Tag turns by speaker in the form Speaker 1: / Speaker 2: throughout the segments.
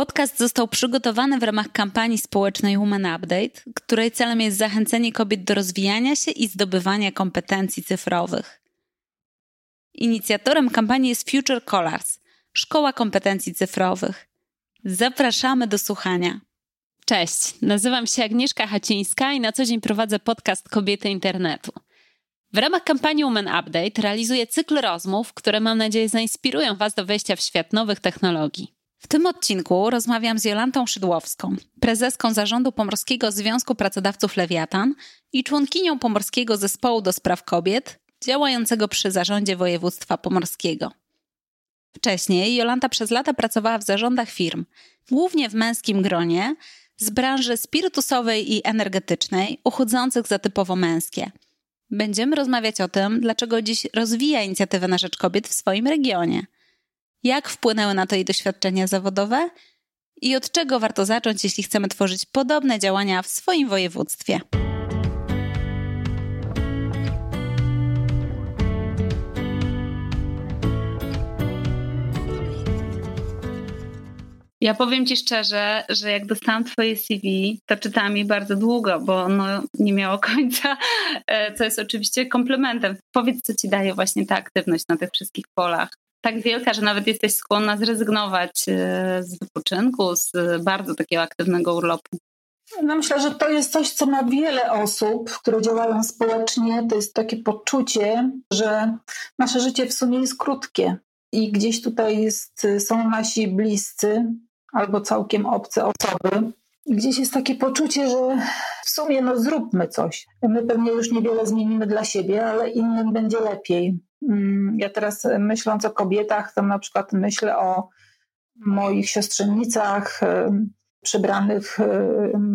Speaker 1: Podcast został przygotowany w ramach kampanii społecznej Woman Update, której celem jest zachęcenie kobiet do rozwijania się i zdobywania kompetencji cyfrowych. Inicjatorem kampanii jest Future Colors, Szkoła Kompetencji Cyfrowych. Zapraszamy do słuchania. Cześć, nazywam się Agnieszka Hacińska i na co dzień prowadzę podcast Kobiety Internetu. W ramach kampanii Women Update realizuję cykl rozmów, które mam nadzieję zainspirują Was do wejścia w świat nowych technologii. W tym odcinku rozmawiam z Jolantą Szydłowską, prezeską zarządu Pomorskiego Związku Pracodawców Lewiatan i członkinią Pomorskiego Zespołu do Spraw Kobiet, działającego przy zarządzie województwa pomorskiego. Wcześniej Jolanta przez lata pracowała w zarządach firm, głównie w męskim gronie, z branży spirytusowej i energetycznej, uchodzących za typowo męskie. Będziemy rozmawiać o tym, dlaczego dziś rozwija inicjatywę na rzecz kobiet w swoim regionie – jak wpłynęły na to jej doświadczenia zawodowe i od czego warto zacząć, jeśli chcemy tworzyć podobne działania w swoim województwie. Ja powiem Ci szczerze, że jak dostałam Twoje CV, to czytałam je bardzo długo, bo ono nie miało końca, e, co jest oczywiście komplementem. Powiedz, co Ci daje właśnie ta aktywność na tych wszystkich polach tak wielka, że nawet jesteś skłonna zrezygnować e, z wypoczynku, z bardzo takiego aktywnego urlopu.
Speaker 2: No myślę, że to jest coś, co ma wiele osób, które działają społecznie. To jest takie poczucie, że nasze życie w sumie jest krótkie i gdzieś tutaj jest, są nasi bliscy albo całkiem obce osoby. I gdzieś jest takie poczucie, że w sumie no zróbmy coś. My pewnie już niewiele zmienimy dla siebie, ale innym będzie lepiej. Mm, ja teraz e, myśląc o kobietach, to na przykład myślę o moich siostrzenicach, e, przybranych e,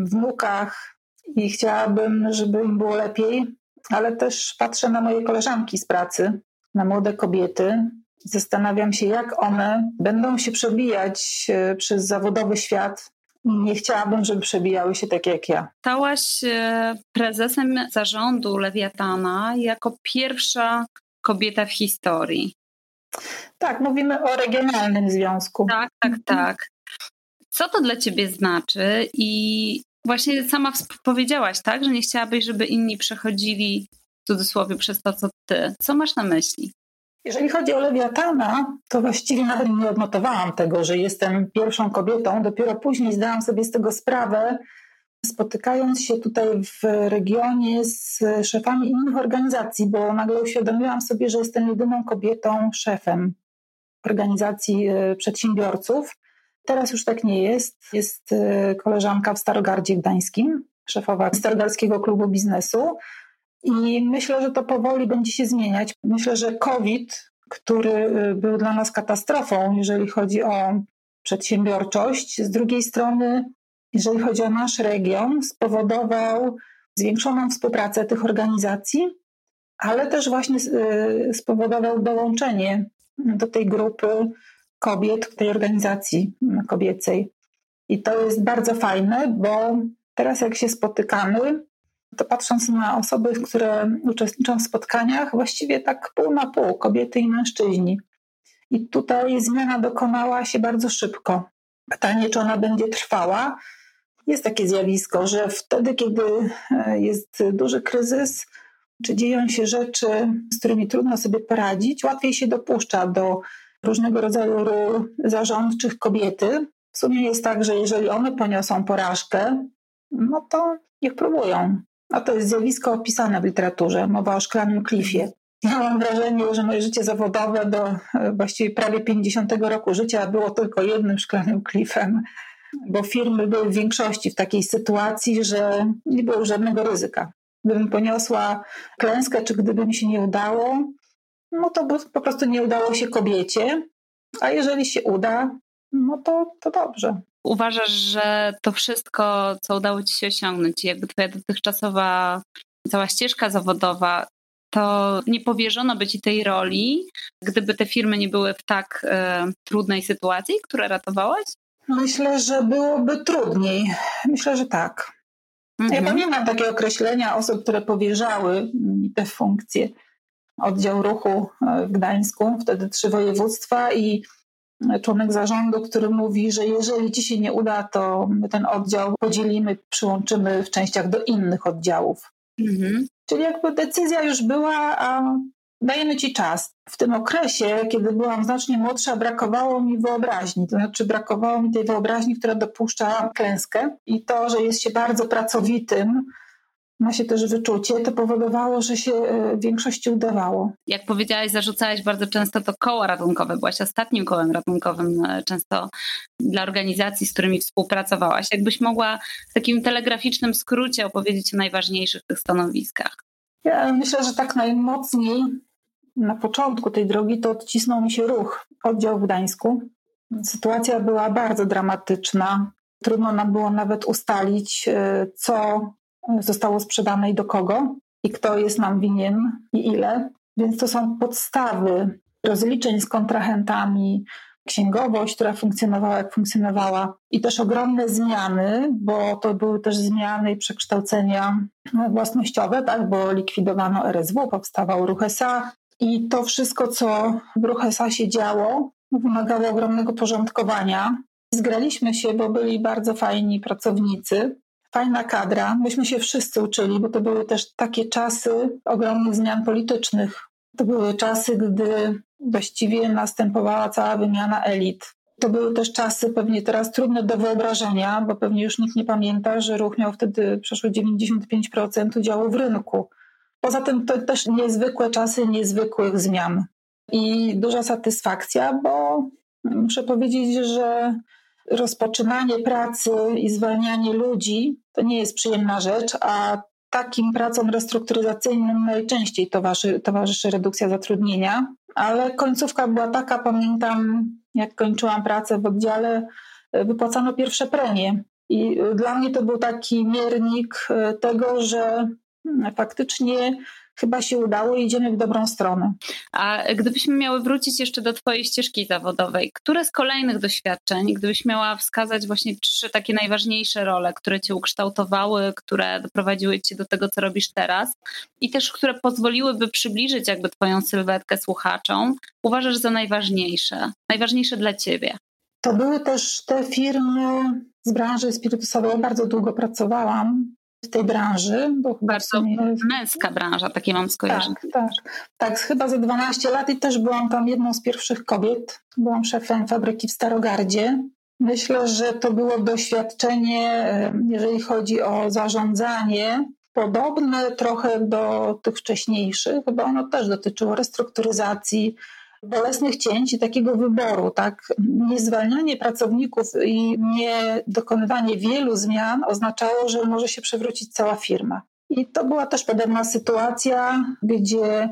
Speaker 2: wnukach i chciałabym, żeby im było lepiej, ale też patrzę na moje koleżanki z pracy, na młode kobiety. Zastanawiam się, jak one będą się przebijać przez zawodowy świat. Nie chciałabym, żeby przebijały się tak jak ja.
Speaker 1: Stałaś prezesem zarządu Lewiatana jako pierwsza kobieta w historii.
Speaker 2: Tak, mówimy o regionalnym związku.
Speaker 1: Tak, tak, mhm. tak. Co to dla ciebie znaczy? I właśnie sama powiedziałaś, tak, że nie chciałabyś, żeby inni przechodzili w cudzysłowie przez to, co ty. Co masz na myśli?
Speaker 2: Jeżeli chodzi o Lewiatana, to właściwie nawet nie odnotowałam tego, że jestem pierwszą kobietą. Dopiero później zdałam sobie z tego sprawę, spotykając się tutaj w regionie z szefami innych organizacji, bo nagle uświadomiłam sobie, że jestem jedyną kobietą szefem organizacji e, przedsiębiorców. Teraz już tak nie jest. Jest e, koleżanka w Starogardzie Gdańskim, szefowa Starogardzkiego Klubu Biznesu. I myślę, że to powoli będzie się zmieniać. Myślę, że COVID, który e, był dla nas katastrofą, jeżeli chodzi o przedsiębiorczość, z drugiej strony jeżeli chodzi o nasz region, spowodował zwiększoną współpracę tych organizacji, ale też właśnie y, spowodował dołączenie do tej grupy kobiet, tej organizacji kobiecej. I to jest bardzo fajne, bo teraz jak się spotykamy, to patrząc na osoby, które uczestniczą w spotkaniach, właściwie tak pół na pół, kobiety i mężczyźni. I tutaj zmiana dokonała się bardzo szybko. Pytanie, czy ona będzie trwała, jest takie zjawisko, że wtedy, kiedy e, jest duży kryzys, czy dzieją się rzeczy, z którymi trudno sobie poradzić, łatwiej się dopuszcza do różnego rodzaju ról zarządczych kobiety. W sumie jest tak, że jeżeli one poniosą porażkę, no to niech próbują. A to jest zjawisko opisane w literaturze, mowa o szklanym klifie. Ja mam wrażenie, że moje życie zawodowe do e, właściwie prawie 50 roku życia było tylko jednym szklanym klifem bo firmy były w większości w takiej sytuacji, że nie było żadnego ryzyka. Gdybym poniosła klęskę, czy gdyby mi się nie udało, no to po prostu nie udało się kobiecie, a jeżeli się uda, no to, to dobrze.
Speaker 1: Uważasz, że to wszystko, co udało Ci się osiągnąć, jakby Twoja dotychczasowa cała ścieżka zawodowa, to nie powierzono by Ci tej roli, gdyby te firmy nie były w tak e, trudnej sytuacji, które ratowałaś?
Speaker 2: Myślę, że byłoby trudniej. Myślę, że tak. Mhm. Ja nie mam takiego określenia osób, które powierzały mi te funkcje. Oddział ruchu e, w Gdańsku, wtedy trzy województwa i członek zarządu, który mówi, że jeżeli ci się nie uda, to my ten oddział podzielimy, przyłączymy w częściach do innych oddziałów. Mhm. Czyli jakby decyzja już była, a dajemy ci czas. W tym okresie, kiedy byłam znacznie młodsza, brakowało mi wyobraźni. To znaczy, brakowało mi tej wyobraźni, która dopuszcza klęskę i to, że jest się bardzo pracowitym, ma się też wyczucie, to powodowało, że się e, w większości udawało.
Speaker 1: Jak powiedziałaś, zarzucałeś bardzo często to koło ratunkowe. Byłaś ostatnim kołem ratunkowym e, często dla organizacji, z którymi współpracowałaś. Jakbyś mogła w takim telegraficznym skrócie opowiedzieć o najważniejszych tych stanowiskach?
Speaker 2: Ja myślę, że tak najmocniej na początku tej drogi to odcisnął mi się ruch, oddział w Gdańsku. Sytuacja była bardzo dramatyczna. Trudno nam było nawet ustalić, e, co zostało sprzedane i do kogo, i kto jest nam winien i ile. Więc to są podstawy rozliczeń z kontrahentami, księgowość, która funkcjonowała jak funkcjonowała, i też ogromne zmiany, bo to były też zmiany i przekształcenia własnościowe, tak, bo likwidowano RSW, powstawał ruch SA i to wszystko, co w ruch SA się działo, wymagało ogromnego porządkowania. Zgraliśmy się, bo byli bardzo fajni pracownicy, fajna kadra. Myśmy się wszyscy uczyli, bo to były też takie czasy ogromnych zmian politycznych. To były czasy, gdy właściwie następowała cała wymiana elit. To były też czasy pewnie teraz trudne do wyobrażenia, bo pewnie już nikt nie pamięta, że ruch miał wtedy przeszło 95% udziału w rynku. Poza tym to też niezwykłe czasy niezwykłych zmian. I duża satysfakcja, bo muszę powiedzieć, że rozpoczynanie pracy i zwalnianie ludzi to nie jest przyjemna rzecz, a takim pracom restrukturyzacyjnym najczęściej towarzyszy, towarzyszy redukcja zatrudnienia. Ale końcówka była taka, pamiętam, jak kończyłam pracę w oddziale, wypłacano pierwsze premie. I dla mnie to był taki miernik tego, że faktycznie chyba się udało i idziemy w dobrą stronę.
Speaker 1: A gdybyśmy miały wrócić jeszcze do Twojej ścieżki zawodowej, które z kolejnych doświadczeń, gdybyś miała wskazać właśnie trzy takie najważniejsze role, które Cię ukształtowały, które doprowadziły Cię do tego, co robisz teraz i też które pozwoliłyby przybliżyć jakby Twoją sylwetkę słuchaczom, uważasz za najważniejsze, najważniejsze dla Ciebie?
Speaker 2: To były też te firmy z branży spirytusowej. Bardzo długo pracowałam w tej branży.
Speaker 1: Bo Bardzo męska branża, takie mam skojarzenie.
Speaker 2: Tak, tak. Tak, chyba za 12 lat i też byłam tam jedną z pierwszych kobiet. Byłam szefem fabryki w Starogardzie. Myślę, że to było doświadczenie, jeżeli chodzi o zarządzanie, podobne trochę do tych wcześniejszych, bo ono też dotyczyło restrukturyzacji, bolesnych cięć i takiego wyboru, tak? Niezwalnianie pracowników i nie dokonywanie wielu zmian oznaczało, że może się przewrócić cała firma. I to była też podobna sytuacja, gdzie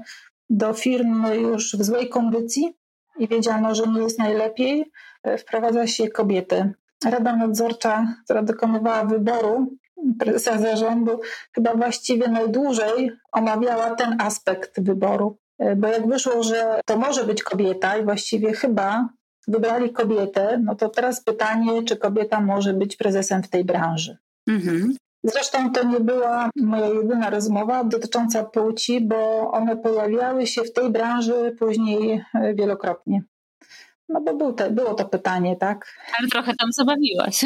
Speaker 2: do firmy już w złej kondycji i wiedziano, że nie jest najlepiej, wprowadza się kobietę. Rada nadzorcza, która dokonywała wyboru prezesa zarządu, chyba właściwie najdłużej omawiała ten aspekt wyboru. E, bo jak wyszło, że to może być kobieta i właściwie chyba wybrali kobietę, no to teraz pytanie, czy kobieta może być prezesem w tej branży. Mhm. Zresztą to nie była moja jedyna rozmowa dotycząca płci, bo one pojawiały się w tej branży później e, wielokrotnie. No bo był te, było to pytanie, tak?
Speaker 1: Ale trochę tam zabawiłaś.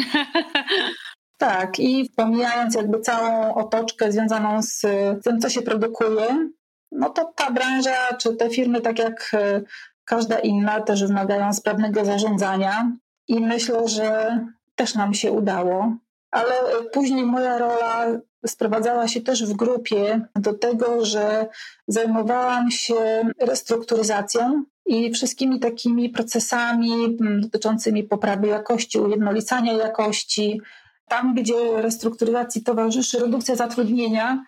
Speaker 2: Tak, i pomijając jakby całą otoczkę związaną z tym, co się produkuje, no to ta branża, czy te firmy, tak jak e, każda inna, też wymagają sprawnego zarządzania i myślę, że też nam się udało. Ale później moja rola sprowadzała się też w grupie do tego, że zajmowałam się restrukturyzacją i wszystkimi takimi procesami dotyczącymi poprawy jakości, ujednolicania jakości. Tam, gdzie restrukturyzacji towarzyszy redukcja zatrudnienia,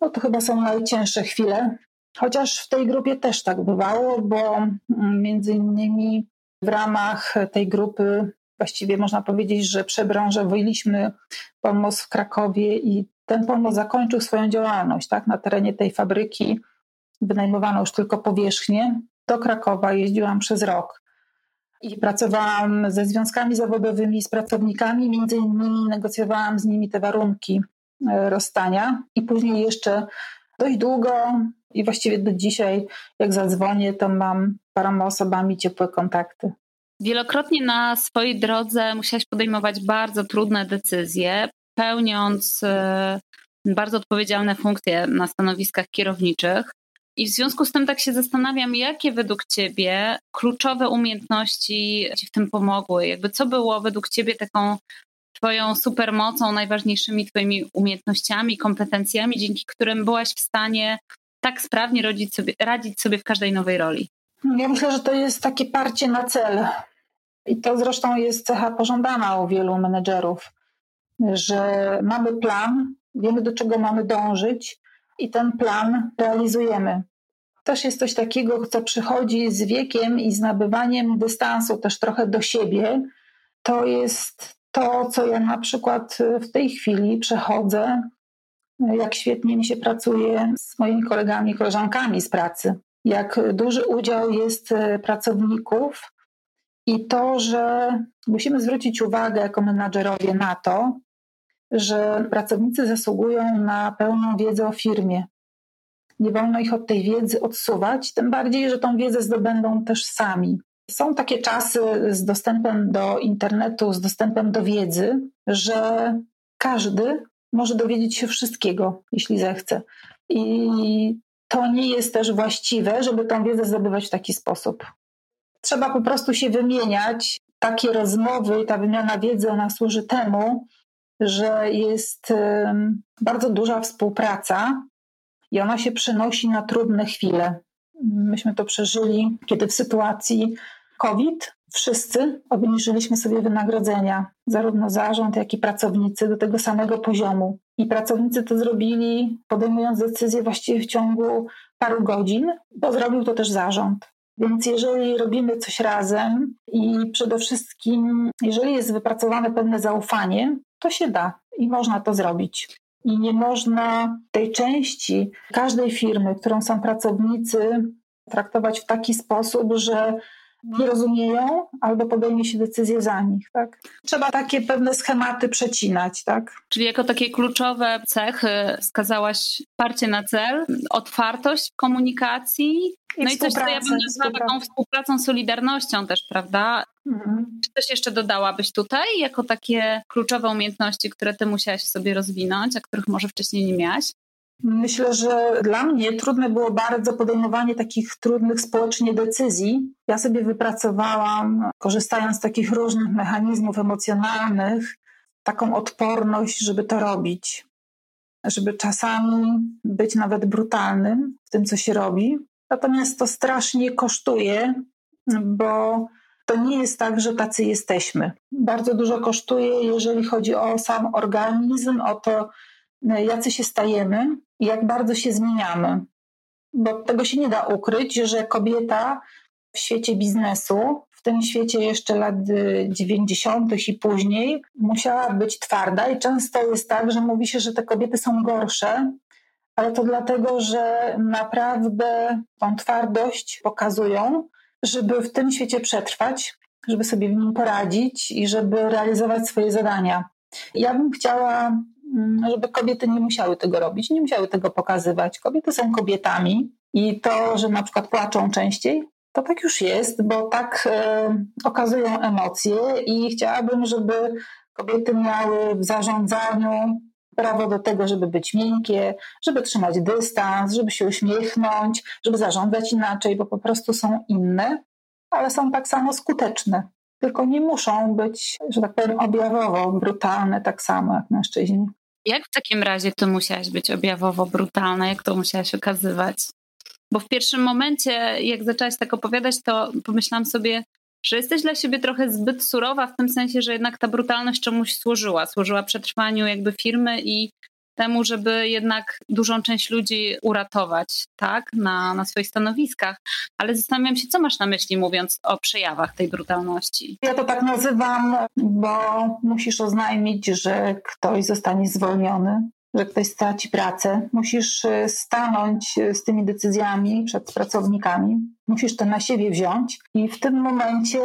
Speaker 2: no to chyba są najcięższe chwile. Chociaż w tej grupie też tak bywało, bo między innymi w ramach tej grupy właściwie można powiedzieć, że przebranżowiliśmy pomoc w Krakowie i ten pomoc zakończył swoją działalność. Tak? Na terenie tej fabryki wynajmowano już tylko powierzchnię. Do Krakowa jeździłam przez rok i pracowałam ze związkami zawodowymi, z pracownikami, między innymi negocjowałam z nimi te warunki rozstania i później jeszcze dość długo i właściwie do dzisiaj, jak zadzwonię, to mam paroma osobami ciepłe kontakty.
Speaker 1: Wielokrotnie na swojej drodze musiałaś podejmować bardzo trudne decyzje, pełniąc e, bardzo odpowiedzialne funkcje na stanowiskach kierowniczych. I w związku z tym tak się zastanawiam, jakie według Ciebie kluczowe umiejętności Ci w tym pomogły? Jakby co było według Ciebie taką Twoją supermocą, najważniejszymi Twoimi umiejętnościami, kompetencjami, dzięki którym byłaś w stanie tak sprawnie radzić sobie, radzić sobie w każdej nowej roli?
Speaker 2: Ja myślę, że to jest takie parcie na cel. I to zresztą jest cecha pożądana u wielu menedżerów, że mamy plan, wiemy do czego mamy dążyć i ten plan realizujemy. Też jest coś takiego, co przychodzi z wiekiem i z nabywaniem dystansu też trochę do siebie. To jest to, co ja na przykład w tej chwili przechodzę, jak świetnie mi się pracuje z moimi kolegami, koleżankami z pracy, jak duży udział jest pracowników i to, że musimy zwrócić uwagę jako menadżerowie na to, że pracownicy zasługują na pełną wiedzę o firmie. Nie wolno ich od tej wiedzy odsuwać, tym bardziej, że tą wiedzę zdobędą też sami. Są takie czasy z dostępem do internetu, z dostępem do wiedzy, że każdy może dowiedzieć się wszystkiego, jeśli zechce. I to nie jest też właściwe, żeby tą wiedzę zdobywać w taki sposób. Trzeba po prostu się wymieniać. Takie rozmowy i ta wymiana wiedzy, ona służy temu, że jest bardzo duża współpraca i ona się przenosi na trudne chwile. Myśmy to przeżyli, kiedy w sytuacji COVID wszyscy obniżyliśmy sobie wynagrodzenia, zarówno zarząd, jak i pracownicy do tego samego poziomu. I pracownicy to zrobili, podejmując decyzję właściwie w ciągu paru godzin, bo zrobił to też zarząd. Więc jeżeli robimy coś razem i przede wszystkim, jeżeli jest wypracowane pewne zaufanie, to się da i można to zrobić. I nie można tej części każdej firmy, którą są pracownicy, traktować w taki sposób, że nie rozumieją albo podejmie się decyzję za nich. Tak? Trzeba takie pewne schematy przecinać. Tak?
Speaker 1: Czyli jako takie kluczowe cechy wskazałaś parcie na cel, otwartość w komunikacji,
Speaker 2: I
Speaker 1: no i coś, co ja bym nazwała taką współpracą, solidarnością też, prawda? Mhm. Czy coś jeszcze dodałabyś tutaj jako takie kluczowe umiejętności, które ty musiałaś sobie rozwinąć, a których może wcześniej nie miałaś?
Speaker 2: Myślę, że dla mnie trudne było bardzo podejmowanie takich trudnych społecznie decyzji. Ja sobie wypracowałam, korzystając z takich różnych mechanizmów emocjonalnych, taką odporność, żeby to robić. Żeby czasami być nawet brutalnym w tym, co się robi. Natomiast to strasznie kosztuje, bo to nie jest tak, że tacy jesteśmy. Bardzo dużo kosztuje, jeżeli chodzi o sam organizm, o to, jacy się stajemy jak bardzo się zmieniamy. Bo tego się nie da ukryć, że kobieta w świecie biznesu, w tym świecie jeszcze lat 90. i później, musiała być twarda, i często jest tak, że mówi się, że te kobiety są gorsze, ale to dlatego, że naprawdę tą twardość pokazują, żeby w tym świecie przetrwać, żeby sobie w nim poradzić i żeby realizować swoje zadania. Ja bym chciała żeby kobiety nie musiały tego robić, nie musiały tego pokazywać. Kobiety są kobietami i to, że na przykład płaczą częściej, to tak już jest, bo tak e, okazują emocje i chciałabym, żeby kobiety miały w zarządzaniu prawo do tego, żeby być miękkie, żeby trzymać dystans, żeby się uśmiechnąć, żeby zarządzać inaczej, bo po prostu są inne, ale są tak samo skuteczne. Tylko nie muszą być, że tak powiem, objawowo brutalne, tak samo jak mężczyźni.
Speaker 1: Jak w takim razie to musiałaś być objawowo brutalna? Jak to musiałaś okazywać? Bo w pierwszym momencie, jak zaczęłaś tak opowiadać, to pomyślałam sobie, że jesteś dla siebie trochę zbyt surowa w tym sensie, że jednak ta brutalność czemuś służyła. Służyła przetrwaniu jakby firmy i temu, żeby jednak dużą część ludzi uratować, tak, na, na swoich stanowiskach. Ale zastanawiam się, co masz na myśli, mówiąc o przejawach tej brutalności.
Speaker 2: Ja to tak nazywam, bo musisz oznajmić, że ktoś zostanie zwolniony, że ktoś straci pracę. Musisz e, stanąć e, z tymi decyzjami przed pracownikami. Musisz to na siebie wziąć i w tym momencie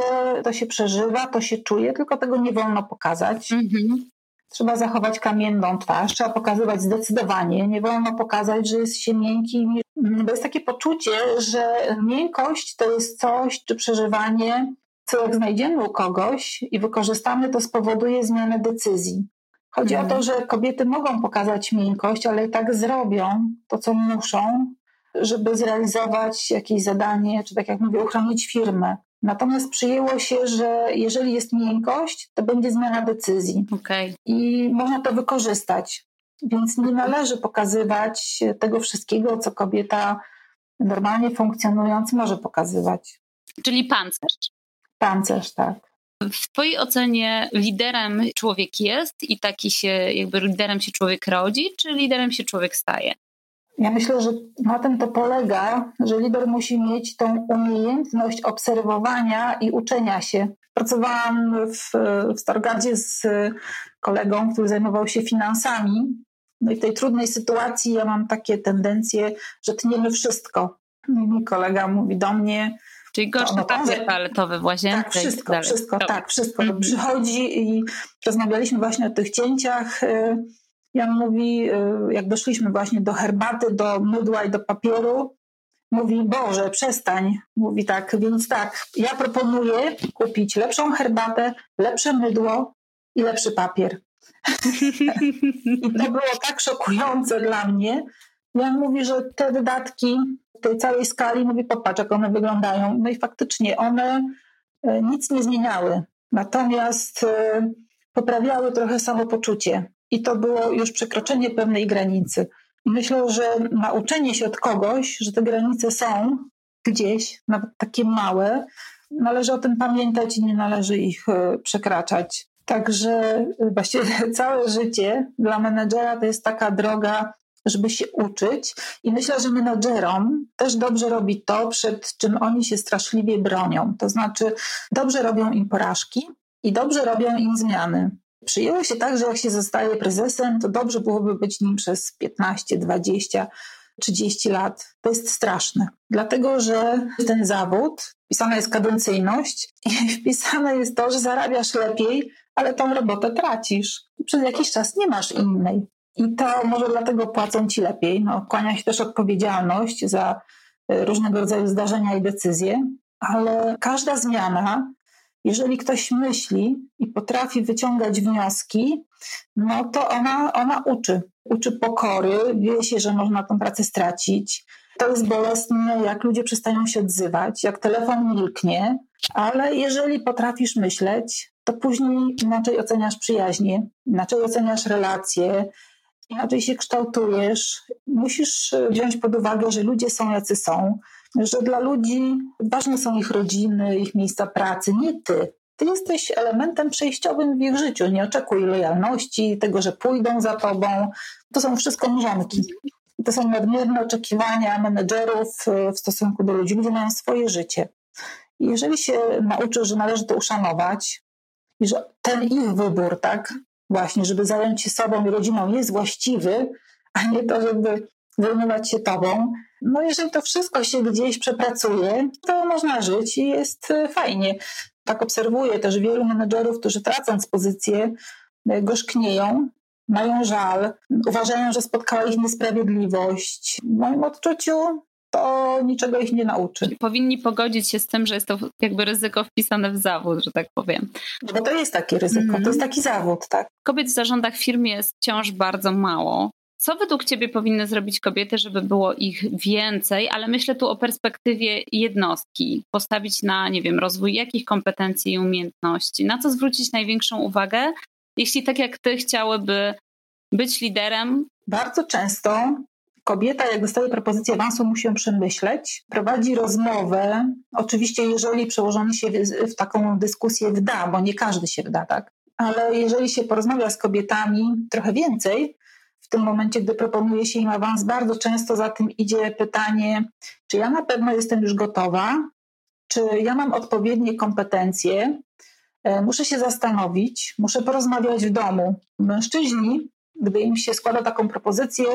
Speaker 2: to się przeżywa, to się czuje, tylko tego nie wolno pokazać. Mhm. Trzeba zachować kamienną twarz, trzeba pokazywać zdecydowanie. Nie wolno pokazać, że jest się miękkim, bo jest takie poczucie, że miękkość to jest coś, czy przeżywanie, co jak znajdziemy u kogoś i wykorzystamy, to spowoduje zmianę decyzji. Chodzi mhm. o to, że kobiety mogą pokazać miękkość, ale i tak zrobią to, co muszą, żeby zrealizować jakieś zadanie, czy tak jak mówię, uchronić firmę. Natomiast przyjęło się, że jeżeli jest miękkość, to będzie zmiana decyzji.
Speaker 1: Okay.
Speaker 2: I można to wykorzystać. Więc nie należy pokazywać tego wszystkiego, co kobieta normalnie funkcjonując może pokazywać.
Speaker 1: Czyli pancerz.
Speaker 2: Pancerz, tak.
Speaker 1: W Twojej ocenie liderem człowiek jest i taki się, jakby liderem się człowiek rodzi, czy liderem się człowiek staje?
Speaker 2: Ja myślę, że na tym to polega, że lider musi mieć tą umiejętność obserwowania i uczenia się. Pracowałam w, w Stargardzie z kolegą, który zajmował się finansami. No i w tej trudnej sytuacji ja mam takie tendencje, że tniemy wszystko. Mój kolega mówi do mnie,
Speaker 1: Czyli gorzki no, papier toaletowy w łazience.
Speaker 2: Tak, wszystko, wszystko, tak, wszystko. -hmm. Przychodzi i rozmawialiśmy właśnie o tych cięciach. Y, Jan mówi, y, jak doszliśmy właśnie do herbaty, do mydła i do papieru, mówi, Boże, przestań. Mówi tak, więc tak, ja proponuję kupić lepszą herbatę, lepsze mydło i lepszy papier. I to było tak szokujące dla mnie. Jan mówi, że te wydatki tej całej skali, mówi, popatrz, jak one wyglądają. No i faktycznie one y, nic nie zmieniały. Natomiast y, poprawiały trochę samopoczucie i to było już przekroczenie pewnej granicy. Myślę, że nauczenie się od kogoś, że te granice są gdzieś, nawet takie małe, należy o tym pamiętać i nie należy ich e, przekraczać. Także e, właściwie całe życie dla menedżera to jest taka droga, żeby się uczyć. I myślę, że menedżerom też dobrze robi to, przed czym oni się straszliwie bronią. To znaczy, dobrze robią im porażki i dobrze robią im zmiany. Przyjęło się tak, że jak się zostaje prezesem, to dobrze byłoby być nim przez 15, 20, 30 lat. To jest straszne, dlatego że ten zawód, wpisana jest kadencyjność i wpisane jest to, że zarabiasz lepiej, ale tą robotę tracisz. Przez jakiś czas nie masz innej. I to może dlatego płacą ci lepiej. No, kłania się też odpowiedzialność za e, różnego rodzaju zdarzenia i decyzje, ale każda zmiana jeżeli ktoś myśli i potrafi wyciągać wnioski, no to ona, ona uczy. Uczy pokory, wie się, że można tą pracę stracić. To jest bolesne, jak ludzie przestają się odzywać, jak telefon milknie, ale jeżeli potrafisz myśleć, to później inaczej oceniasz przyjaźnie, inaczej oceniasz relacje, inaczej się kształtujesz. Musisz wziąć pod uwagę, że ludzie są jacy są, że dla ludzi ważne są ich rodziny, ich miejsca pracy, nie ty. Ty jesteś elementem przejściowym w ich życiu. Nie oczekuj lojalności, tego, że pójdą za tobą. To są wszystko mrzonki. To są nadmierne oczekiwania menedżerów e, w stosunku do ludzi. Ludzie mają swoje życie. I jeżeli się nauczy, że należy to uszanować i że ten ich wybór, tak, właśnie, żeby zająć się sobą i rodziną jest właściwy, a nie to, żeby zajmować się tobą. No jeżeli to wszystko się gdzieś przepracuje, to można żyć i jest e, fajnie. Tak obserwuję też wielu menedżerów, którzy tracąc pozycję, e, gorzknieją, mają żal, uważają, że spotkała ich niesprawiedliwość. W moim odczuciu to niczego ich nie nauczy.
Speaker 1: Powinni pogodzić się z tym, że jest to jakby ryzyko wpisane w zawód, że tak powiem.
Speaker 2: No bo to jest takie ryzyko, mm to jest taki zawód, tak.
Speaker 1: Kobiet w zarządach firm jest wciąż bardzo mało. Co według Ciebie powinny zrobić kobiety, żeby było ich więcej, ale myślę tu o perspektywie jednostki, postawić na, nie wiem, rozwój jakich kompetencji i umiejętności, na co zwrócić największą uwagę, jeśli tak jak Ty chciałyby być liderem?
Speaker 2: Bardzo często kobieta, jak dostaje propozycję awansu, musi ją przemyśleć, prowadzi rozmowę. Oczywiście, jeżeli przełożony się w taką dyskusję wda, bo nie każdy się wda, tak? Ale jeżeli się porozmawia z kobietami trochę więcej, tym momencie, gdy proponuje się im awans, bardzo często za tym idzie pytanie, czy ja na pewno jestem już gotowa, czy ja mam odpowiednie kompetencje. E, muszę się zastanowić, muszę porozmawiać w domu. Mężczyźni, gdy im się składa taką propozycję,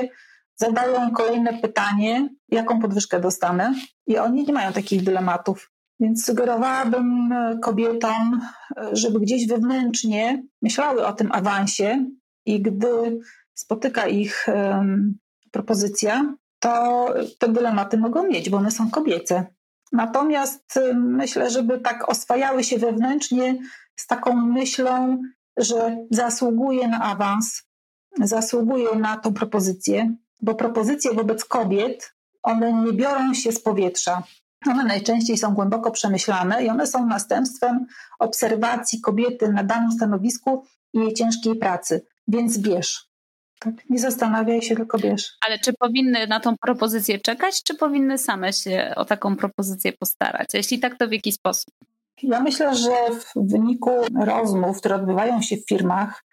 Speaker 2: zadają kolejne pytanie, jaką podwyżkę dostanę, i oni nie mają takich dylematów. Więc sugerowałabym kobietom, żeby gdzieś wewnętrznie myślały o tym awansie i gdy spotyka ich propozycja, to te dylematy mogą mieć, bo one są kobiece. Natomiast myślę, żeby tak oswajały się wewnętrznie z taką myślą, że zasługuje na awans, zasługuje na tą propozycję, bo propozycje wobec kobiet, one nie biorą się z powietrza. One najczęściej są głęboko przemyślane i one są następstwem obserwacji kobiety na danym stanowisku i jej ciężkiej pracy. Więc bierz. Tak, nie zastanawiaj się, tylko bierz.
Speaker 1: Ale czy powinny na tą propozycję czekać, czy powinny same się o taką propozycję postarać? A jeśli tak, to w jaki sposób?
Speaker 2: Ja myślę, że w wyniku rozmów, które odbywają się w firmach,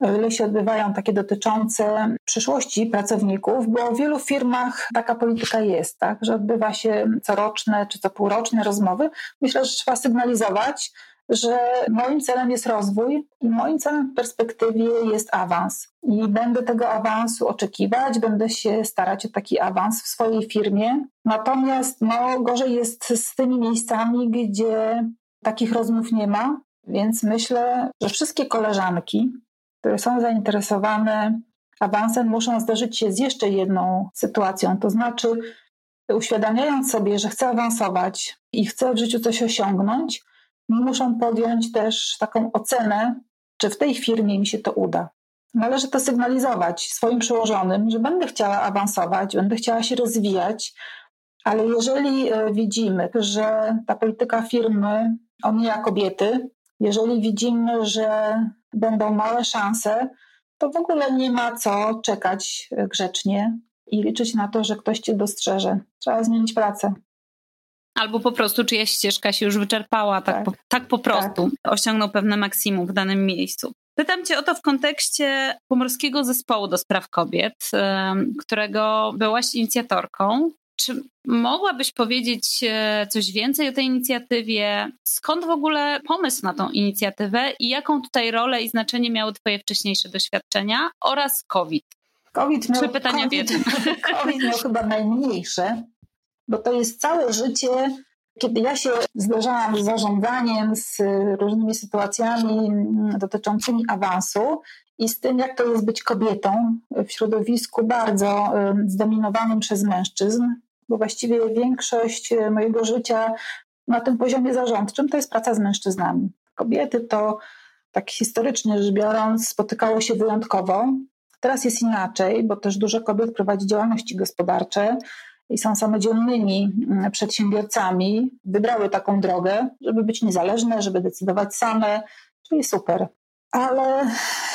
Speaker 2: o ile się odbywają takie dotyczące przyszłości pracowników, bo w wielu firmach taka polityka jest, tak, że odbywa się coroczne czy co półroczne rozmowy. Myślę, że trzeba sygnalizować, że moim celem jest rozwój i moim celem w perspektywie jest awans. I będę tego awansu oczekiwać, będę się starać o taki awans w swojej firmie. Natomiast no, gorzej jest z tymi miejscami, gdzie takich rozmów nie ma, więc myślę, że wszystkie koleżanki, które są zainteresowane awansem, muszą zderzyć się z jeszcze jedną sytuacją. To znaczy, uświadamiając sobie, że chcę awansować i chcę w życiu coś osiągnąć, muszą podjąć też taką ocenę, czy w tej firmie mi się to uda. Należy to sygnalizować swoim przełożonym, że będę chciała awansować, będę chciała się rozwijać, ale jeżeli e, widzimy, że ta polityka firmy omija kobiety, jeżeli widzimy, że będą małe szanse, to w ogóle nie ma co czekać grzecznie i liczyć na to, że ktoś cię dostrzeże. Trzeba zmienić pracę.
Speaker 1: Albo po prostu czyjaś ścieżka się już wyczerpała, tak, tak, po, tak po prostu tak. osiągnął pewne maksimum w danym miejscu. Pytam Cię o to w kontekście Pomorskiego Zespołu do Spraw Kobiet, którego byłaś inicjatorką. Czy mogłabyś powiedzieć e, coś więcej o tej inicjatywie? Skąd w ogóle pomysł na tą inicjatywę i jaką tutaj rolę i znaczenie miały Twoje wcześniejsze doświadczenia oraz COVID?
Speaker 2: COVID
Speaker 1: miał, Trzy pytania
Speaker 2: COVID, COVID miał chyba najmniejsze, bo to jest całe życie. Kiedy ja się zderzałam z zarządzaniem, z różnymi sytuacjami dotyczącymi awansu i z tym, jak to jest być kobietą w środowisku bardzo zdominowanym przez mężczyzn, bo właściwie większość e, mojego życia na tym poziomie zarządczym to jest praca z mężczyznami. Kobiety to, tak historycznie rzecz biorąc, spotykało się wyjątkowo. Teraz jest inaczej, bo też dużo kobiet prowadzi działalności gospodarcze i są samodzielnymi mm, przedsiębiorcami. Wybrały taką drogę, żeby być niezależne, żeby decydować same, czyli super. Ale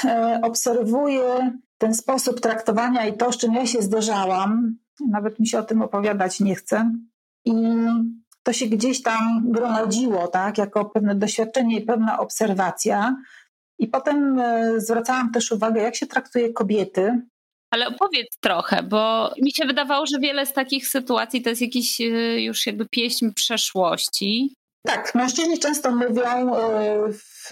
Speaker 2: e, obserwuję ten sposób traktowania i to, z czym ja się zderzałam, nawet mi się o tym opowiadać nie chce. I to się gdzieś tam gromadziło, tak, jako pewne doświadczenie i pewna obserwacja. I potem e, zwracałam też uwagę, jak się traktuje kobiety.
Speaker 1: Ale opowiedz trochę, bo mi się wydawało, że wiele z takich sytuacji to jest jakiś e, już jakby pieśń przeszłości.
Speaker 2: Tak, mężczyźni często mówią,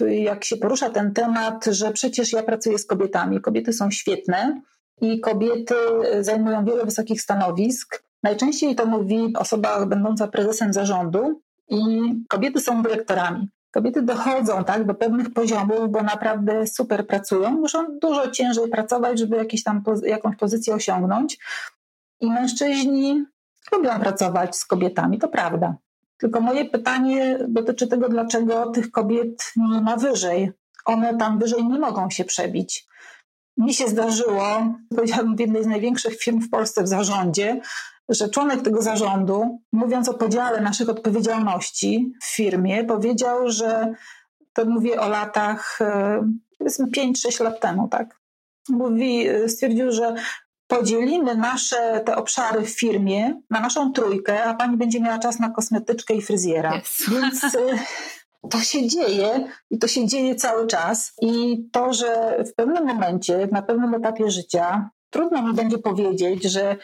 Speaker 2: e, jak się porusza ten temat, że przecież ja pracuję z kobietami. Kobiety są świetne, i kobiety zajmują wiele wysokich stanowisk. Najczęściej to mówi osoba będąca prezesem zarządu i kobiety są dyrektorami. Kobiety dochodzą tak, do pewnych poziomów, bo naprawdę super pracują, muszą dużo ciężej pracować, żeby jakieś tam, jakąś pozycję osiągnąć. I mężczyźni lubią pracować z kobietami, to prawda. Tylko moje pytanie dotyczy tego, dlaczego tych kobiet nie ma wyżej. One tam wyżej nie mogą się przebić. Mi się zdarzyło, powiedziałabym, w jednej z największych firm w Polsce w zarządzie, że członek tego zarządu, mówiąc o podziale naszych odpowiedzialności w firmie, powiedział, że to mówię o latach, e, powiedzmy 5-6 lat temu, tak? Mówi, stwierdził, że podzielimy nasze te obszary w firmie na naszą trójkę, a pani będzie miała czas na kosmetyczkę i fryzjera. Yes. Więc e, to się dzieje i to się dzieje cały czas. I to, że w pewnym momencie, na pewnym etapie życia, trudno mi będzie powiedzieć, że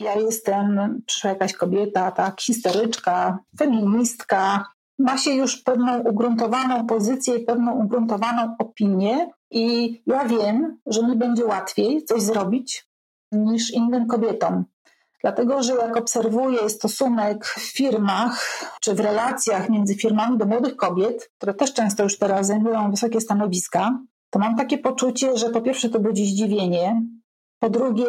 Speaker 2: ja jestem, jakaś kobieta, tak, historyczka, feministka, ma się już pewną ugruntowaną pozycję i pewną ugruntowaną opinię, i ja wiem, że mi będzie łatwiej coś zrobić niż innym kobietom. Dlatego, że jak obserwuję stosunek w firmach czy w relacjach między firmami do młodych kobiet, które też często już teraz zajmują wysokie stanowiska, to mam takie poczucie, że po pierwsze to budzi zdziwienie, po drugie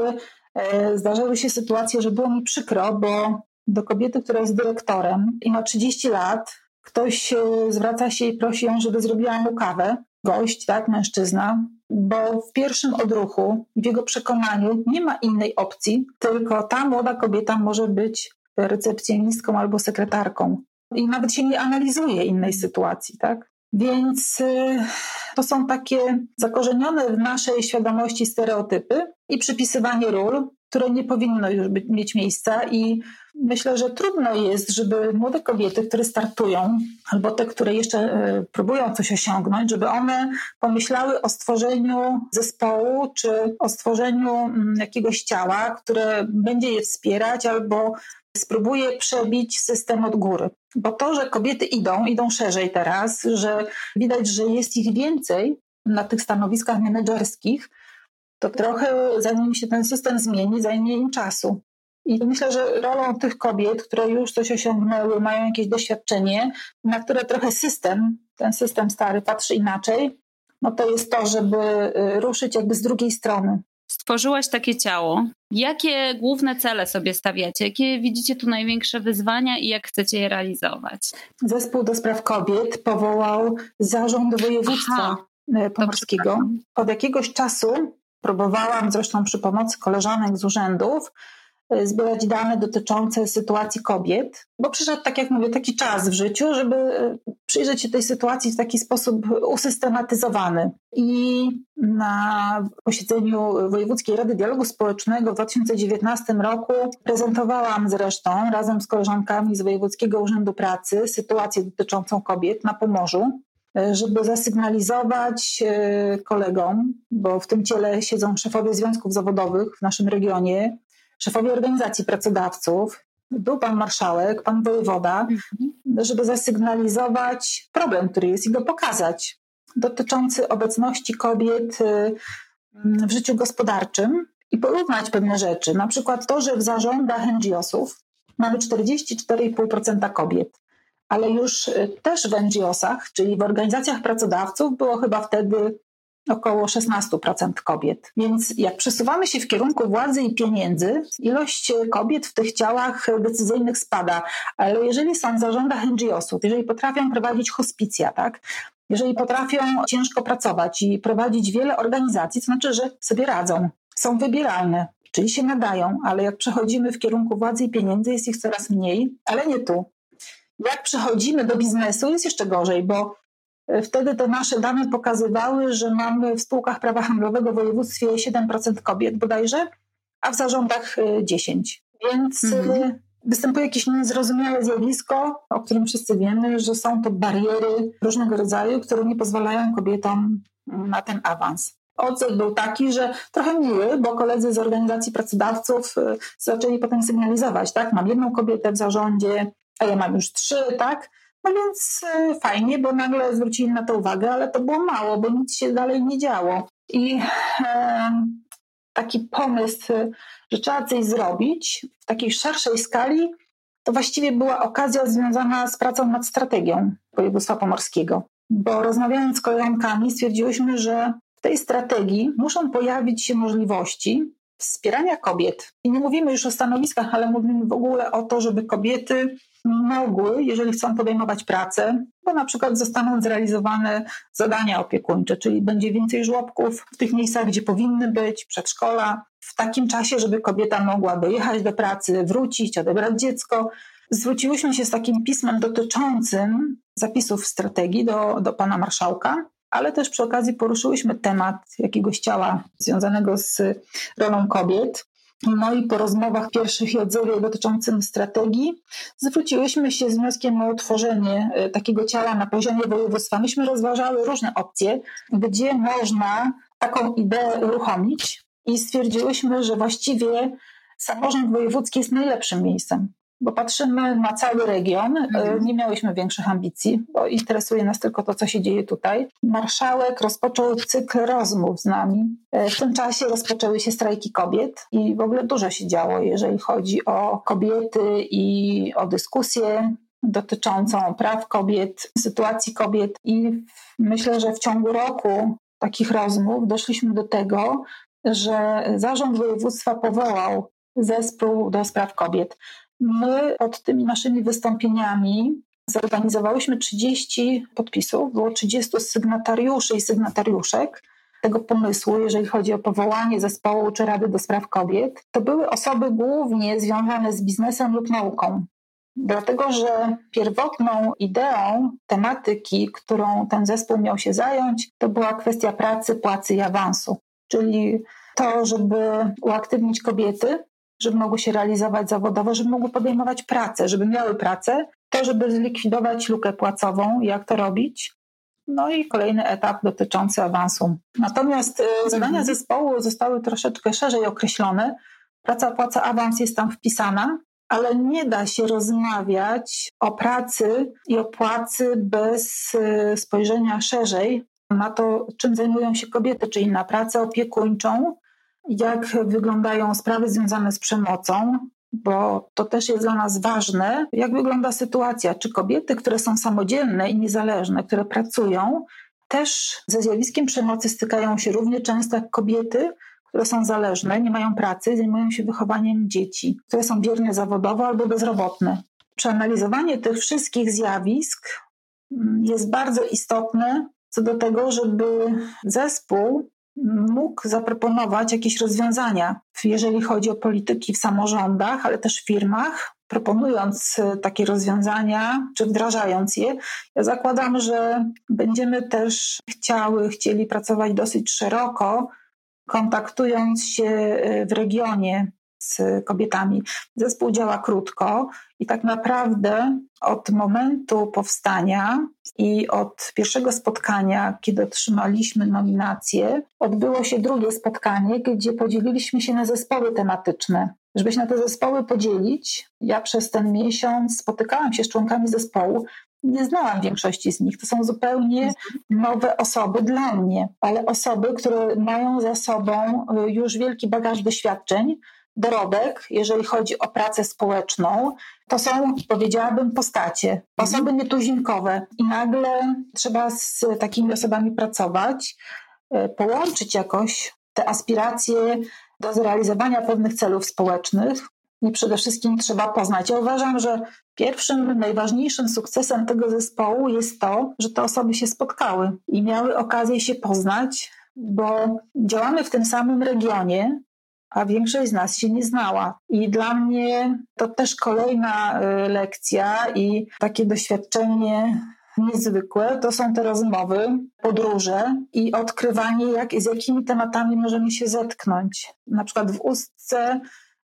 Speaker 2: zdarzały się sytuacje, że było mi przykro, bo do kobiety, która jest dyrektorem i ma 30 lat, ktoś zwraca się i prosi ją, żeby zrobiła mu kawę, gość, tak, mężczyzna, bo w pierwszym odruchu, w jego przekonaniu nie ma innej opcji, tylko ta młoda kobieta może być recepcjonistką albo sekretarką. I nawet się nie analizuje innej sytuacji, tak? Więc y, to są takie zakorzenione w naszej świadomości stereotypy i przypisywanie ról, które nie powinno już być, mieć miejsca. I myślę, że trudno jest, żeby młode kobiety, które startują, albo te, które jeszcze y, próbują coś osiągnąć, żeby one pomyślały o stworzeniu zespołu czy o stworzeniu mm, jakiegoś ciała, które będzie je wspierać albo spróbuje przebić system od góry. Bo to, że kobiety idą, idą szerzej teraz, że widać, że jest ich więcej na tych stanowiskach menedżerskich, to trochę zanim się ten system zmieni, zajmie im czasu. I myślę, że rolą tych kobiet, które już coś osiągnęły, mają jakieś doświadczenie, na które trochę system, ten system stary patrzy inaczej, no to jest to, żeby y, ruszyć jakby z drugiej strony.
Speaker 1: Stworzyłaś takie ciało. Jakie główne cele sobie stawiacie? Jakie widzicie tu największe wyzwania i jak chcecie je realizować?
Speaker 2: Zespół do spraw kobiet powołał zarząd województwa Aha, e, pomorskiego. Od jakiegoś czasu próbowałam, zresztą przy pomocy koleżanek z urzędów, E, zbierać dane dotyczące sytuacji kobiet, bo przyszedł, tak jak mówię, taki czas w życiu, żeby e, przyjrzeć się tej sytuacji w taki sposób usystematyzowany. I na posiedzeniu Wojewódzkiej Rady Dialogu Społecznego w 2019 roku prezentowałam zresztą razem z koleżankami z Wojewódzkiego Urzędu Pracy sytuację dotyczącą kobiet na Pomorzu żeby zasygnalizować kolegom, bo w tym ciele siedzą szefowie związków zawodowych w naszym regionie, szefowie organizacji pracodawców, był pan marszałek, pan wojewoda, mhm. żeby zasygnalizować problem, który jest i go pokazać, dotyczący obecności kobiet y, w życiu gospodarczym i porównać pewne rzeczy. Na przykład to, że w zarządach NGO-sów mamy 44,5% kobiet, ale już y, też w NGO-sach, czyli w organizacjach pracodawców, było chyba wtedy około 16% kobiet. Więc jak przesuwamy się w kierunku władzy i pieniędzy, ilość kobiet w tych ciałach decyzyjnych spada. Ale jeżeli są w zarządach NGO-sów, jeżeli potrafią prowadzić hospicja, tak, jeżeli potrafią ciężko pracować i prowadzić wiele organizacji, to znaczy, że sobie radzą, są wybieralne, czyli się nadają, ale jak przechodzimy w kierunku władzy i pieniędzy, jest ich coraz mniej, ale nie tu. Jak przechodzimy do biznesu, jest jeszcze gorzej, bo Wtedy te nasze dane pokazywały, że mamy w spółkach prawa handlowego w województwie 7% kobiet bodajże, a w zarządach 10%. Więc mhm. Y, występuje jakieś niezrozumiałe zjawisko, o którym wszyscy wiemy, że są to bariery różnego rodzaju, które nie pozwalają kobietom na ten awans. Odzew był taki, że trochę miły, bo koledzy z organizacji pracodawców zaczęli potem sygnalizować, tak, mam jedną kobietę w zarządzie, a ja mam już trzy, tak, no więc e, fajnie, bo nagle zwrócili na to uwagę, ale to było mało, bo nic się dalej nie działo. I e, taki pomysł, że trzeba coś zrobić w takiej szerszej skali, to właściwie była okazja związana z pracą nad strategią województwa pomorskiego. Bo rozmawiając z koleżankami stwierdziłyśmy, że w tej strategii muszą pojawić się możliwości wspierania kobiet. I nie mówimy już o stanowiskach, ale mówimy w ogóle o to, żeby kobiety mogły, jeżeli chcą podejmować pracę, bo na przykład zostaną zrealizowane zadania opiekuńcze, czyli będzie więcej żłobków w tych miejscach, gdzie powinny być, przedszkola, w takim czasie, żeby kobieta mogła dojechać do pracy, wrócić, odebrać dziecko. Zwróciłyśmy się z takim pismem dotyczącym zapisów strategii do, do pana marszałka, ale też przy okazji poruszyłyśmy temat jakiegoś ciała związanego z rolą kobiet. No i po rozmowach pierwszych i odzewie dotyczącym strategii zwróciłyśmy się z wnioskiem o utworzenie e, takiego ciała na poziomie województwa. Myśmy rozważały różne opcje, gdzie można taką ideę uruchomić i stwierdziłyśmy, że właściwie samorząd wojewódzki jest najlepszym miejscem bo patrzymy na cały region. E, mhm. Nie miałyśmy większych ambicji, bo interesuje nas tylko to, co się dzieje tutaj. Marszałek rozpoczął cykl rozmów z nami. E, w tym czasie rozpoczęły się strajki kobiet i w ogóle dużo się działo, jeżeli chodzi o kobiety i o dyskusję dotyczącą praw kobiet, sytuacji kobiet. I myślę, że w ciągu roku takich rozmów doszliśmy do tego, że zarząd województwa powołał zespół do spraw kobiet. My pod tymi naszymi wystąpieniami zorganizowałyśmy 30 podpisów, było 30 sygnatariuszy i sygnatariuszek tego pomysłu, jeżeli chodzi o powołanie zespołu czy Rady do Spraw Kobiet. To były osoby głównie związane z biznesem lub nauką. Dlatego, że pierwotną ideą tematyki, którą ten zespół miał się zająć, to była kwestia pracy, płacy i awansu. Czyli to, żeby uaktywnić kobiety, żeby mogły się realizować zawodowo, żeby mogły podejmować pracę, żeby miały pracę, to, żeby zlikwidować lukę płacową, jak to robić. No i kolejny etap dotyczący awansu. Natomiast zadania mhm. zespołu zostały troszeczkę szerzej określone. Praca, płaca, awans jest tam wpisana, ale nie da się rozmawiać o pracy i o płacy bez y, spojrzenia szerzej na to, czym zajmują się kobiety, czyli na pracę opiekuńczą, jak wyglądają sprawy związane z przemocą, bo to też jest dla nas ważne, jak wygląda sytuacja, czy kobiety, które są samodzielne i niezależne, które pracują, też ze zjawiskiem przemocy stykają się równie często jak kobiety, które są zależne, nie mają pracy, zajmują się wychowaniem dzieci, które są bierne zawodowo albo bezrobotne. Przeanalizowanie tych wszystkich zjawisk mm, jest bardzo istotne co do tego, żeby zespół mógł zaproponować jakieś rozwiązania, jeżeli chodzi o polityki w samorządach, ale też w firmach, proponując e, takie rozwiązania, czy wdrażając je. Ja zakładam, że będziemy też chciały, chcieli pracować dosyć szeroko, kontaktując się e, w regionie z kobietami. Zespół działa krótko i tak naprawdę od momentu powstania i od pierwszego spotkania, kiedy otrzymaliśmy nominację, odbyło się drugie spotkanie, gdzie podzieliliśmy się na zespoły tematyczne. Żeby się na te zespoły podzielić, ja przez ten miesiąc spotykałam się z członkami zespołu, nie znałam większości z nich. To są zupełnie nowe osoby dla mnie, ale osoby, które mają za sobą y, już wielki bagaż doświadczeń, dorobek, jeżeli chodzi o pracę społeczną, to są, powiedziałabym, postacie, osoby nietuzinkowe. I nagle trzeba z takimi osobami pracować, e, połączyć jakoś te aspiracje do zrealizowania pewnych celów społecznych. I przede wszystkim trzeba poznać. Ja uważam, że pierwszym, najważniejszym sukcesem tego zespołu jest to, że te osoby się spotkały i miały okazję się poznać, bo działamy w tym samym regionie, a większość z nas się nie znała. I dla mnie to też kolejna y, lekcja i takie doświadczenie niezwykłe to są te rozmowy, podróże i odkrywanie, jak, z jakimi tematami możemy się zetknąć. Na przykład w Ustce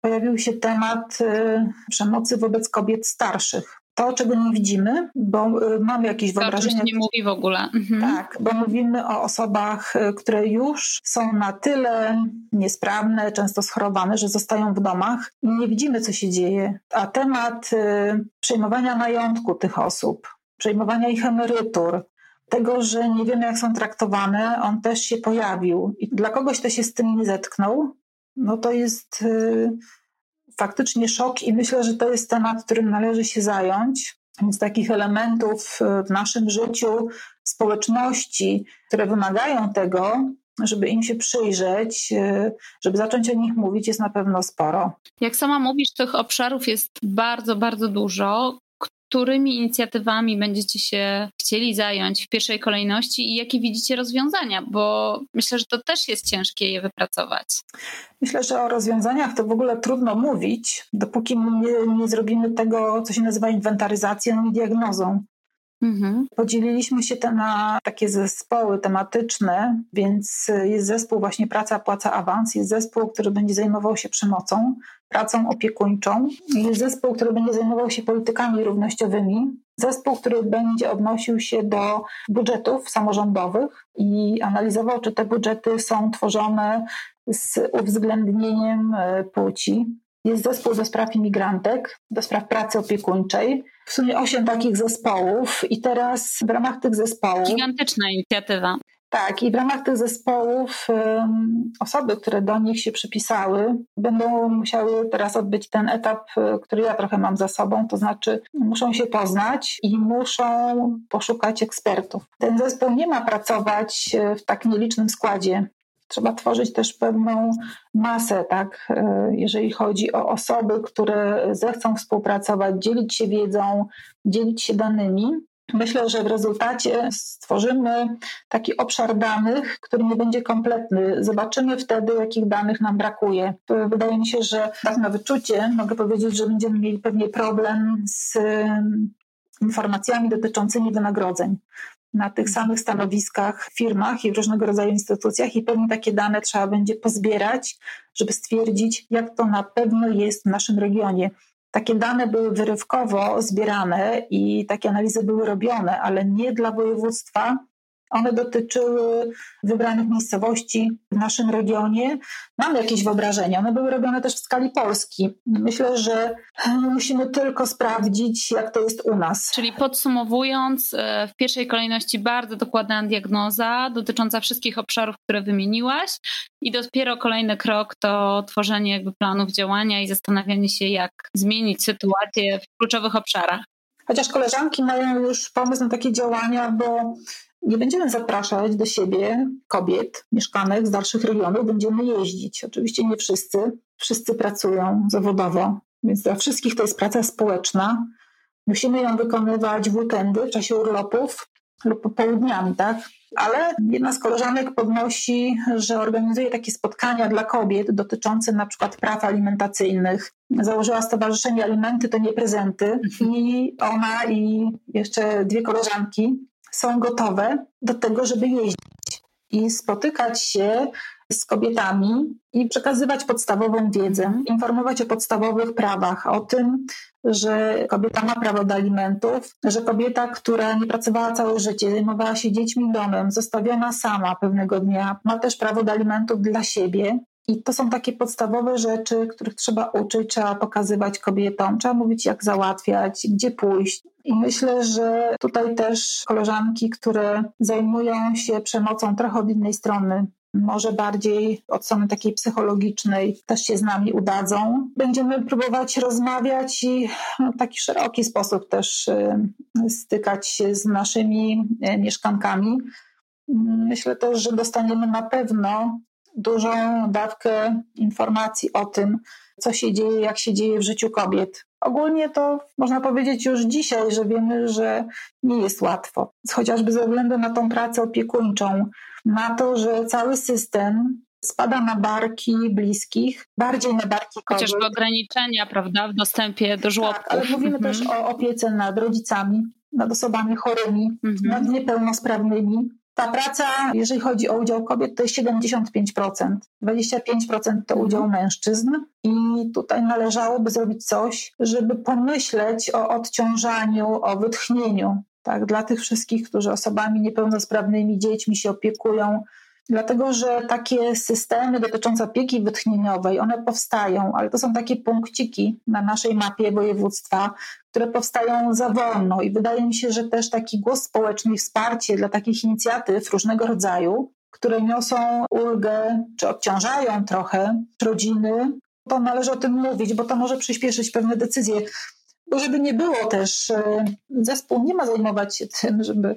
Speaker 2: pojawił się temat y, przemocy wobec kobiet starszych to, czego nie widzimy, bo y, mamy jakieś wyobrażenia.
Speaker 1: To nie mówi w ogóle. Mhm.
Speaker 2: Tak, bo mówimy o osobach, y, które już są na tyle niesprawne, często schorowane, że zostają w domach i nie widzimy, co się dzieje. A temat y, przejmowania majątku tych osób, przejmowania ich emerytur, tego, że nie wiemy, jak są traktowane, on też się pojawił. I dla kogoś, kto się z tym nie zetknął, no to jest faktycznie szok i myślę, że to jest temat, którym należy się zająć. Więc takich elementów w naszym życiu, społeczności, które wymagają tego, żeby im się przyjrzeć, żeby zacząć o nich mówić, jest na pewno sporo.
Speaker 1: Jak sama mówisz, tych obszarów jest bardzo, bardzo dużo którymi inicjatywami będziecie się chcieli zająć w pierwszej kolejności i jakie widzicie rozwiązania, bo myślę, że to też jest ciężkie je wypracować.
Speaker 2: Myślę, że o rozwiązaniach to w ogóle trudno mówić, dopóki nie, nie zrobimy tego, co się nazywa inwentaryzacją i diagnozą. Mhm. Podzieliliśmy się te na takie zespoły tematyczne, więc jest zespół właśnie Praca, Płaca, Awans, jest zespół, który będzie zajmował się przemocą, pracą opiekuńczą, jest zespół, który będzie zajmował się politykami równościowymi, zespół, który będzie odnosił się do budżetów samorządowych i analizował, czy te budżety są tworzone z uwzględnieniem e, płci. Jest zespół do spraw imigrantek, do spraw pracy opiekuńczej. W sumie osiem takich zespołów i teraz w ramach tych zespołów...
Speaker 1: Gigantyczna inicjatywa.
Speaker 2: Tak, i w ramach tych zespołów osoby, które do nich się przypisały, będą musiały teraz odbyć ten etap, e, który ja trochę mam za sobą, to znaczy muszą się poznać i muszą poszukać ekspertów. Ten zespół nie ma pracować e, w tak nielicznym składzie Trzeba tworzyć też pewną masę, tak, e, jeżeli chodzi o osoby, które zechcą współpracować, dzielić się wiedzą, dzielić się danymi. Myślę, że w rezultacie stworzymy taki obszar danych, który nie będzie kompletny. Zobaczymy wtedy, jakich danych nam brakuje. Wydaje mi się, że tak na wyczucie mogę powiedzieć, że będziemy mieli pewnie problem z informacjami dotyczącymi wynagrodzeń na tych samych stanowiskach w firmach i w różnego rodzaju instytucjach i pewnie takie dane trzeba będzie pozbierać, żeby stwierdzić, jak to na pewno jest w naszym regionie. Takie dane były wyrywkowo zbierane i takie analizy były robione, ale nie dla województwa, one dotyczyły wybranych miejscowości w naszym regionie. Mamy jakieś wyobrażenia. One były robione też w skali Polski. Myślę, że musimy tylko sprawdzić, jak to jest u nas.
Speaker 1: Czyli podsumowując, e, w pierwszej kolejności bardzo dokładna diagnoza dotycząca wszystkich obszarów, które wymieniłaś, i dopiero kolejny krok to tworzenie jakby planów działania i zastanawianie się, jak zmienić sytuację w kluczowych obszarach.
Speaker 2: Chociaż koleżanki mają już pomysł na takie działania, bo nie będziemy zapraszać do siebie kobiet mieszkanek z dalszych regionów, będziemy jeździć. Oczywiście nie wszyscy, wszyscy pracują zawodowo, więc dla wszystkich to jest praca społeczna. Musimy ją wykonywać w weekendy, w czasie urlopów lub popołudniami, tak? Ale jedna z koleżanek podnosi, że organizuje takie spotkania dla kobiet dotyczące na przykład praw alimentacyjnych. Założyła Stowarzyszenie Alimenty to nie prezenty i ona i jeszcze dwie koleżanki są gotowe do tego, żeby jeździć i spotykać się z kobietami i przekazywać podstawową wiedzę, informować o podstawowych prawach, o tym, że kobieta ma prawo do alimentów, że kobieta, która nie pracowała całe życie, zajmowała się dziećmi domem, zostawiona sama pewnego dnia, ma też prawo do alimentów dla siebie i to są takie podstawowe rzeczy, których trzeba uczyć, trzeba pokazywać kobietom, trzeba mówić, jak załatwiać, gdzie pójść. I myślę, że tutaj też koleżanki, które zajmują się przemocą trochę od innej strony, może bardziej od strony takiej psychologicznej też się z nami udadzą. Będziemy próbować rozmawiać i w taki szeroki sposób też y, stykać się z naszymi y, mieszkankami. Myślę też, że dostaniemy na pewno dużą dawkę informacji o tym, co się dzieje, jak się dzieje w życiu kobiet. Ogólnie to można powiedzieć już dzisiaj, że wiemy, że nie jest łatwo. Chociażby ze względu na tą pracę opiekuńczą, na to, że cały system spada na barki bliskich, bardziej na barki kobiet.
Speaker 1: Chociażby ograniczenia, prawda, w dostępie do żłobków.
Speaker 2: Tak, ale mówimy mhm. też o opiece nad rodzicami, nad osobami chorymi, mhm. nad niepełnosprawnymi. Ta praca, jeżeli chodzi o udział kobiet, to jest 75%. 25% to udział mhm. mężczyzn. I tutaj należałoby zrobić coś, żeby pomyśleć o odciążaniu, o wytchnieniu. Tak, dla tych wszystkich, którzy osobami niepełnosprawnymi, dziećmi się opiekują, Dlatego, że takie systemy dotyczące opieki wytchnieniowej, one powstają, ale to są takie punkciki na naszej mapie województwa, które powstają za wolno i wydaje mi się, że też taki głos społeczny i wsparcie dla takich inicjatyw różnego rodzaju, które niosą ulgę czy obciążają trochę rodziny, to należy o tym mówić, bo to może przyspieszyć pewne decyzje. Bo żeby nie było też, e, zespół nie ma zajmować się tym, żeby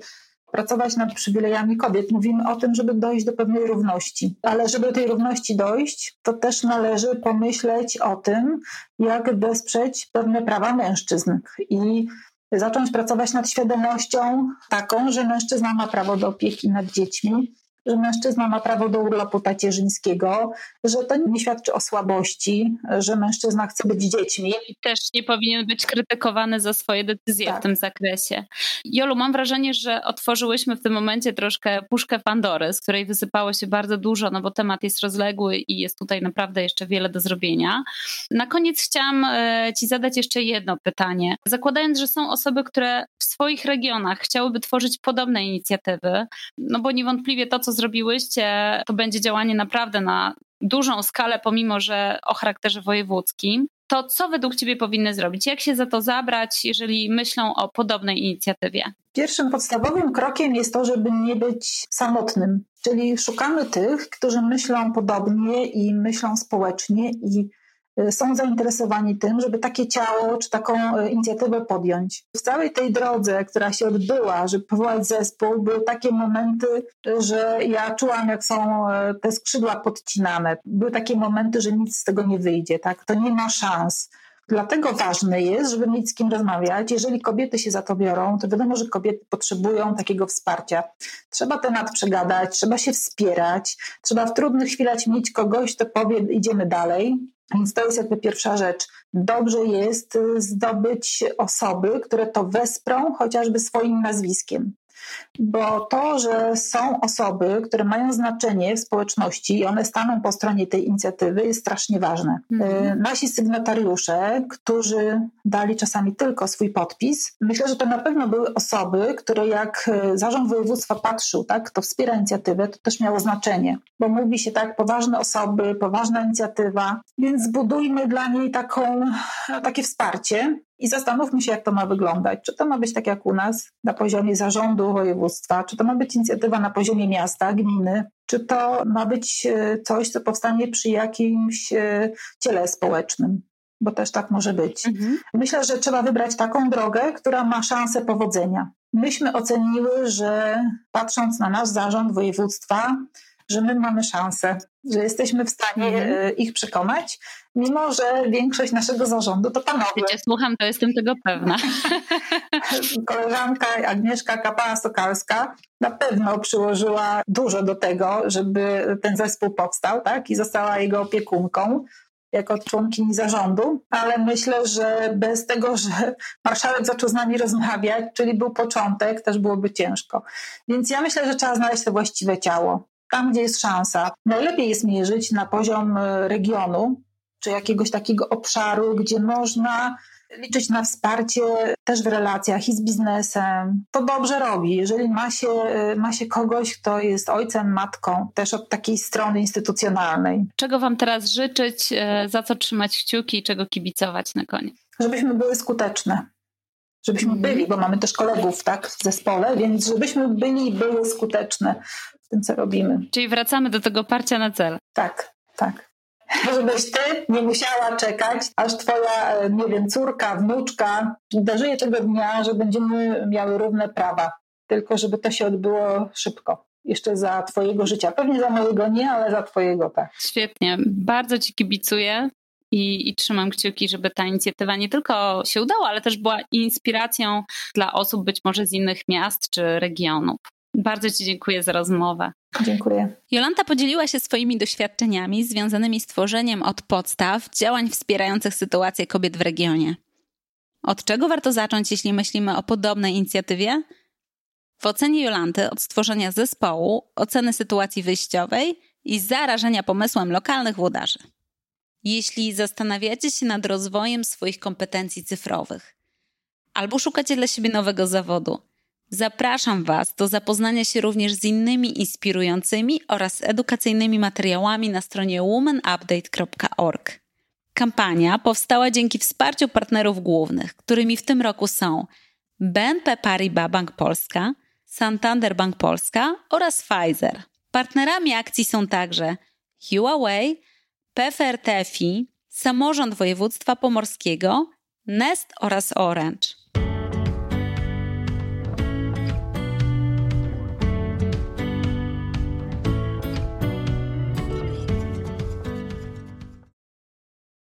Speaker 2: pracować nad przywilejami kobiet. Mówimy o tym, żeby dojść do pewnej równości. Ale żeby do tej równości dojść, to też należy pomyśleć o tym, jak wesprzeć pewne prawa mężczyzn. I zacząć pracować nad świadomością taką, że mężczyzna ma prawo do opieki nad dziećmi, że mężczyzna ma prawo do urlopu tacierzyńskiego, że to nie świadczy o słabości, że mężczyzna chce być dziećmi.
Speaker 1: I też nie powinien być krytykowany za swoje decyzje tak. w tym zakresie. Jolu, mam wrażenie, że otworzyłyśmy w tym momencie troszkę puszkę Pandory, z której wysypało się bardzo dużo, no bo temat jest rozległy i jest tutaj naprawdę jeszcze wiele do zrobienia. Na koniec chciałam e, Ci zadać jeszcze jedno pytanie. Zakładając, że są osoby, które w swoich regionach chciałyby tworzyć podobne inicjatywy, no bo niewątpliwie to, co zrobiłyście, to będzie działanie naprawdę na dużą skalę, pomimo że o charakterze wojewódzkim. To co według Ciebie powinny zrobić? Jak się za to zabrać, jeżeli myślą o podobnej inicjatywie?
Speaker 2: Pierwszym podstawowym krokiem jest to, żeby nie być samotnym. Czyli szukamy tych, którzy myślą podobnie i myślą społecznie i są zainteresowani tym, żeby takie ciało czy taką y, inicjatywę podjąć. W całej tej drodze, która się odbyła, żeby powołać zespół, były takie momenty, że ja czułam, jak są y, te skrzydła podcinane. Były takie momenty, że nic z tego nie wyjdzie, tak? To nie ma szans. Dlatego ważne jest, żeby mieć z kim rozmawiać. Jeżeli kobiety się za to biorą, to wiadomo, że kobiety potrzebują takiego wsparcia. Trzeba temat przegadać, trzeba się wspierać, trzeba w trudnych chwilach mieć kogoś, kto powie, idziemy dalej. Więc to jest jakby pierwsza rzecz. Dobrze jest zdobyć osoby, które to wesprą chociażby swoim nazwiskiem bo to, że są osoby, które mają znaczenie w społeczności i one staną po stronie tej inicjatywy jest strasznie ważne. Mhm. Nasi sygnatariusze, którzy dali czasami tylko swój podpis, myślę, że to na pewno były osoby, które jak e, zarząd województwa patrzył, tak, kto wspiera inicjatywę, to też miało znaczenie, bo mówi się tak, poważne osoby, poważna inicjatywa, więc zbudujmy dla niej taką, takie wsparcie, i zastanówmy się, jak to ma wyglądać. Czy to ma być tak jak u nas na poziomie zarządu województwa, czy to ma być inicjatywa na poziomie miasta, gminy, czy to ma być e, coś, co powstanie przy jakimś e, ciele społecznym. Bo też tak może być. Mhm. Myślę, że trzeba wybrać taką drogę, która ma szansę powodzenia. Myśmy oceniły, że patrząc na nasz zarząd województwa, że my mamy szansę, że jesteśmy w stanie mhm. E, ich przekonać, mimo że większość naszego zarządu to panowie.
Speaker 1: Wiecie, słucham, to jestem tego pewna.
Speaker 2: Koleżanka Agnieszka Kapała-Sokalska na pewno przyłożyła dużo do tego, żeby ten zespół powstał tak? i została jego opiekunką jako członkini zarządu, ale myślę, że bez tego, że marszałek zaczął z nami rozmawiać, czyli był początek, też byłoby ciężko. Więc ja myślę, że trzeba znaleźć to właściwe ciało tam, gdzie jest szansa. Najlepiej jest mierzyć na poziom e, regionu, czy jakiegoś takiego obszaru, gdzie można liczyć na wsparcie też w relacjach i z biznesem. To dobrze robi. Jeżeli ma się, e, ma się kogoś, kto jest ojcem, matką, też od takiej strony instytucjonalnej.
Speaker 1: Czego Wam teraz życzyć, e, za co trzymać kciuki i czego kibicować na koniec?
Speaker 2: Żebyśmy były skuteczne. Żebyśmy byli, bo mamy też kolegów tak, w zespole, więc żebyśmy byli były skuteczne w tym, co robimy.
Speaker 1: Czyli wracamy do tego parcia na cel.
Speaker 2: Tak, tak. Żebyś ty nie musiała czekać, aż twoja, nie wiem, córka, wnuczka dożyje tego dnia, że będziemy miały równe prawa. Tylko żeby to się odbyło szybko. Jeszcze za twojego życia. Pewnie za mojego nie, ale za twojego tak.
Speaker 1: Świetnie. Bardzo ci kibicuję. I, I, trzymam kciuki, żeby ta inicjatywa nie tylko się udała, ale też była inspiracją dla osób być może z innych miast czy regionów. Bardzo Ci dziękuję za rozmowę.
Speaker 2: Dziękuję.
Speaker 1: Jolanta podzieliła się swoimi doświadczeniami związanymi z tworzeniem od podstaw działań wspierających sytuację kobiet w regionie. Od czego warto zacząć, jeśli myślimy o podobnej inicjatywie? W ocenie Jolanty od stworzenia zespołu, oceny sytuacji wyjściowej i zarażenia pomysłem lokalnych włodarzy. Jeśli zastanawiacie się nad rozwojem swoich kompetencji cyfrowych albo szukacie dla siebie nowego zawodu, Zapraszam Was do zapoznania się również z innymi inspirującymi oraz edukacyjnymi materiałami na stronie womanupdate.org. Kampania powstała dzięki wsparciu partnerów głównych, którymi w tym roku są BNP Paribas Bank Polska, Santander Bank Polska oraz Pfizer. Partnerami akcji są także Huawei, PFR TFI, Samorząd Województwa Pomorskiego, Nest oraz Orange.